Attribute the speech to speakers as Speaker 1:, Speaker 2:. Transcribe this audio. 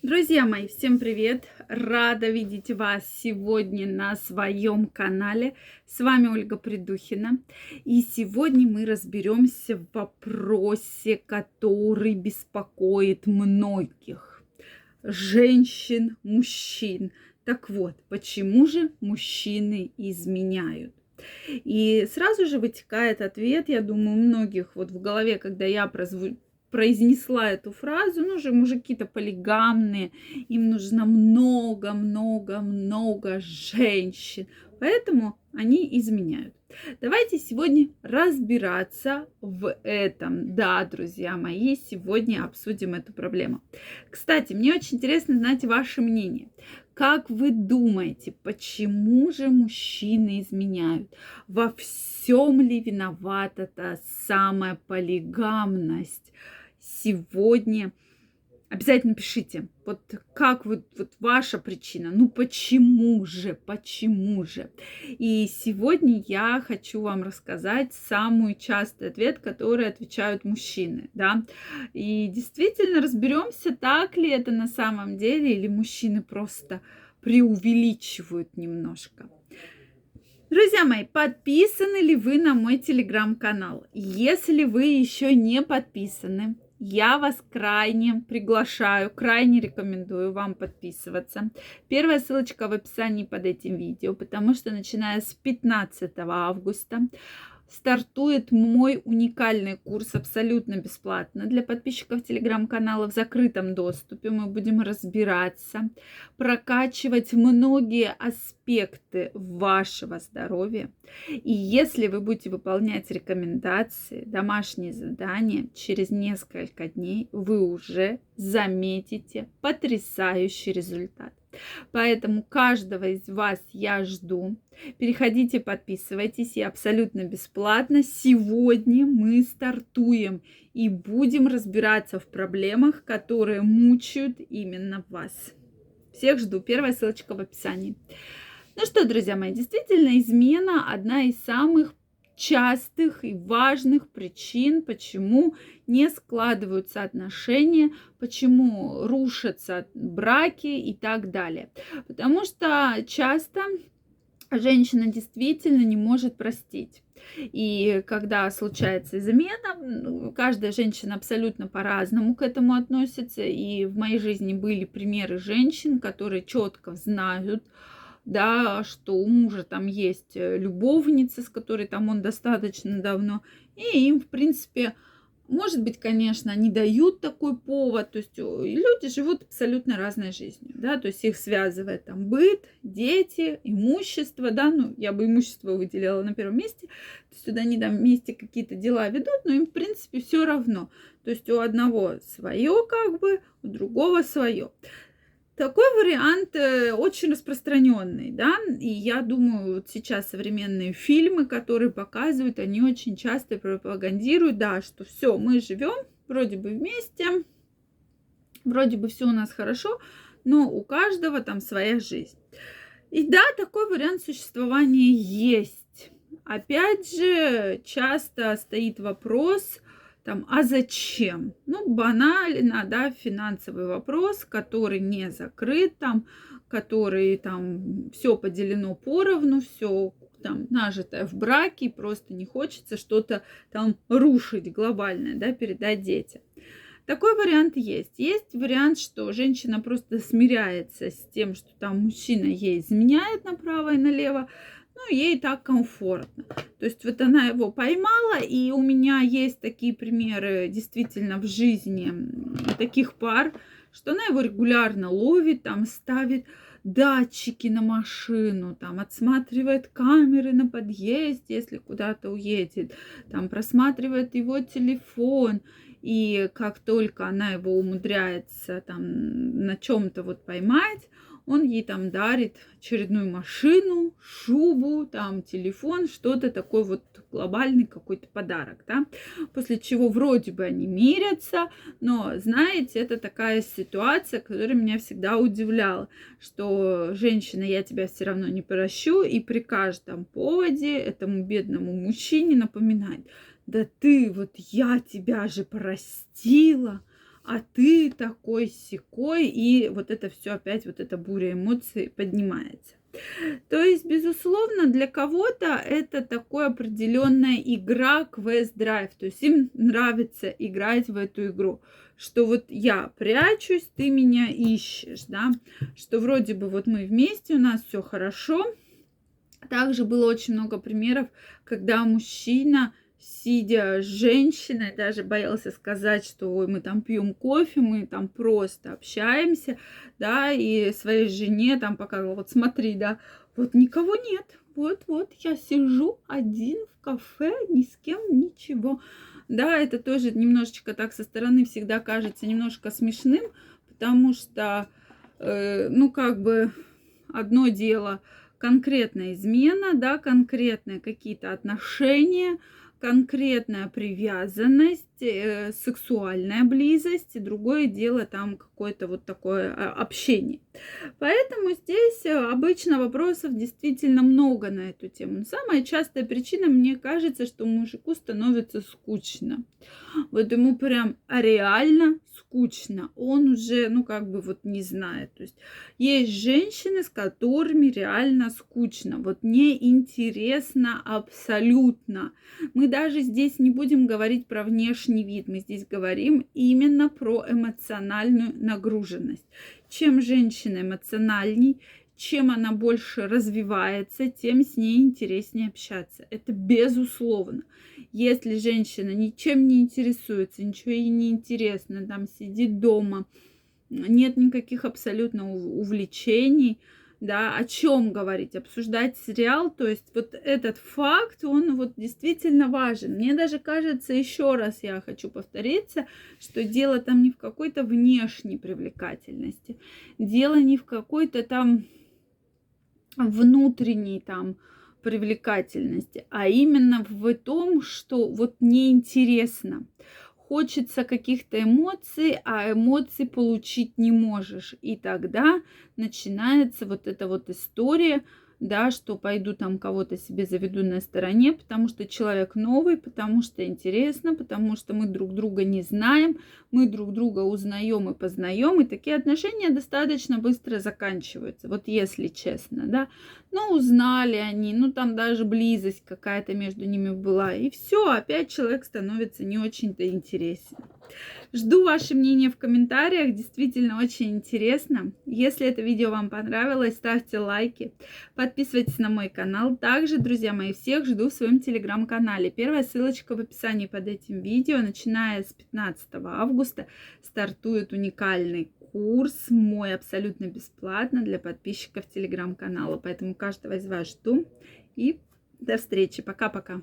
Speaker 1: Друзья мои, всем привет! Рада видеть вас сегодня на своем канале. С вами Ольга Придухина. И сегодня мы разберемся в вопросе, который беспокоит многих. Женщин, мужчин. Так вот, почему же мужчины изменяют? И сразу же вытекает ответ, я думаю, у многих вот в голове, когда я прозву произнесла эту фразу, ну же мужики-то полигамные, им нужно много-много-много женщин, поэтому они изменяют. Давайте сегодня разбираться в этом. Да, друзья мои, сегодня обсудим эту проблему. Кстати, мне очень интересно знать ваше мнение. Как вы думаете, почему же мужчины изменяют? Во всем ли виновата та самая полигамность? Сегодня. Обязательно пишите, вот как вот, вот ваша причина, ну почему же, почему же. И сегодня я хочу вам рассказать самый частый ответ, который отвечают мужчины, да. И действительно разберемся, так ли это на самом деле, или мужчины просто преувеличивают немножко. Друзья мои, подписаны ли вы на мой телеграм-канал? Если вы еще не подписаны, я вас крайне приглашаю, крайне рекомендую вам подписываться. Первая ссылочка в описании под этим видео, потому что начиная с 15 августа стартует мой уникальный курс абсолютно бесплатно для подписчиков телеграм-канала в закрытом доступе. Мы будем разбираться, прокачивать многие аспекты вашего здоровья. И если вы будете выполнять рекомендации, домашние задания, через несколько дней вы уже заметите потрясающий результат. Поэтому каждого из вас я жду. Переходите, подписывайтесь и абсолютно бесплатно. Сегодня мы стартуем и будем разбираться в проблемах, которые мучают именно вас. Всех жду. Первая ссылочка в описании. Ну что, друзья мои, действительно, измена одна из самых частых и важных причин, почему не складываются отношения, почему рушатся браки и так далее. Потому что часто женщина действительно не может простить. И когда случается измена, ну, каждая женщина абсолютно по-разному к этому относится. И в моей жизни были примеры женщин, которые четко знают, да, что у мужа там есть э, любовница, с которой там он достаточно давно, и им, в принципе, может быть, конечно, они дают такой повод, то есть люди живут абсолютно разной жизнью, да, то есть их связывает там быт, дети, имущество, да, ну, я бы имущество выделила на первом месте, то есть туда они там вместе какие-то дела ведут, но им, в принципе, все равно, то есть у одного свое как бы, у другого свое. Такой вариант э, очень распространенный, да, и я думаю, вот сейчас современные фильмы, которые показывают, они очень часто пропагандируют, да, что все, мы живем вроде бы вместе, вроде бы все у нас хорошо, но у каждого там своя жизнь. И да, такой вариант существования есть. Опять же, часто стоит вопрос, там, а зачем? Ну, банально, да, финансовый вопрос, который не закрыт, там, который там все поделено поровну, все там нажитое в браке, и просто не хочется что-то там рушить глобальное, да, передать детям. Такой вариант есть. Есть вариант, что женщина просто смиряется с тем, что там мужчина ей изменяет направо и налево, ну, ей так комфортно. То есть вот она его поймала, и у меня есть такие примеры действительно в жизни таких пар, что она его регулярно ловит, там ставит датчики на машину, там отсматривает камеры на подъезде, если куда-то уедет, там просматривает его телефон, и как только она его умудряется там на чем-то вот поймать, он ей там дарит очередную машину, шубу, там телефон, что-то такой вот глобальный какой-то подарок, да, после чего вроде бы они мирятся, но, знаете, это такая ситуация, которая меня всегда удивляла, что женщина, я тебя все равно не прощу, и при каждом поводе этому бедному мужчине напоминает, да ты, вот я тебя же простила, а ты такой секой, и вот это все опять, вот эта буря эмоций поднимается. То есть, безусловно, для кого-то это такая определенная игра Drive. То есть им нравится играть в эту игру. Что вот я прячусь, ты меня ищешь, да. Что вроде бы вот мы вместе, у нас все хорошо. Также было очень много примеров, когда мужчина сидя с женщиной, даже боялся сказать, что ой, мы там пьем кофе, мы там просто общаемся, да, и своей жене там показывал, вот смотри, да, вот никого нет, вот-вот я сижу один в кафе, ни с кем, ничего. Да, это тоже немножечко так со стороны всегда кажется немножко смешным, потому что, э, ну, как бы одно дело конкретная измена, да, конкретные какие-то отношения, конкретная привязанность, э, сексуальная близость, и другое дело там какое-то вот такое а, общение. Поэтому здесь э, обычно вопросов действительно много на эту тему. Но самая частая причина, мне кажется, что мужику становится скучно. Вот ему прям реально скучно. Он уже, ну, как бы вот не знает. То есть есть женщины, с которыми реально скучно. Вот неинтересно абсолютно. Мы даже здесь не будем говорить про внешний вид. Мы здесь говорим именно про эмоциональную нагруженность. Чем женщина эмоциональней, чем она больше развивается, тем с ней интереснее общаться. Это безусловно. Если женщина ничем не интересуется, ничего ей не интересно, там сидит дома, нет никаких абсолютно увлечений, да, о чем говорить, обсуждать сериал, то есть вот этот факт, он вот действительно важен. Мне даже кажется, еще раз я хочу повториться, что дело там не в какой-то внешней привлекательности, дело не в какой-то там внутренней там привлекательности, а именно в том, что вот неинтересно. Хочется каких-то эмоций, а эмоций получить не можешь. И тогда начинается вот эта вот история, да, что пойду там кого-то себе заведу на стороне, потому что человек новый, потому что интересно, потому что мы друг друга не знаем, мы друг друга узнаем и познаем, и такие отношения достаточно быстро заканчиваются, вот если честно, да. Ну, узнали они, ну, там даже близость какая-то между ними была, и все, опять человек становится не очень-то интересен. Жду ваше мнение в комментариях, действительно очень интересно. Если это видео вам понравилось, ставьте лайки, подписывайтесь на мой канал. Также, друзья мои, всех жду в своем телеграм-канале. Первая ссылочка в описании под этим видео. Начиная с 15 августа стартует уникальный курс мой абсолютно бесплатно для подписчиков телеграм-канала. Поэтому каждого из вас жду. И до встречи. Пока-пока.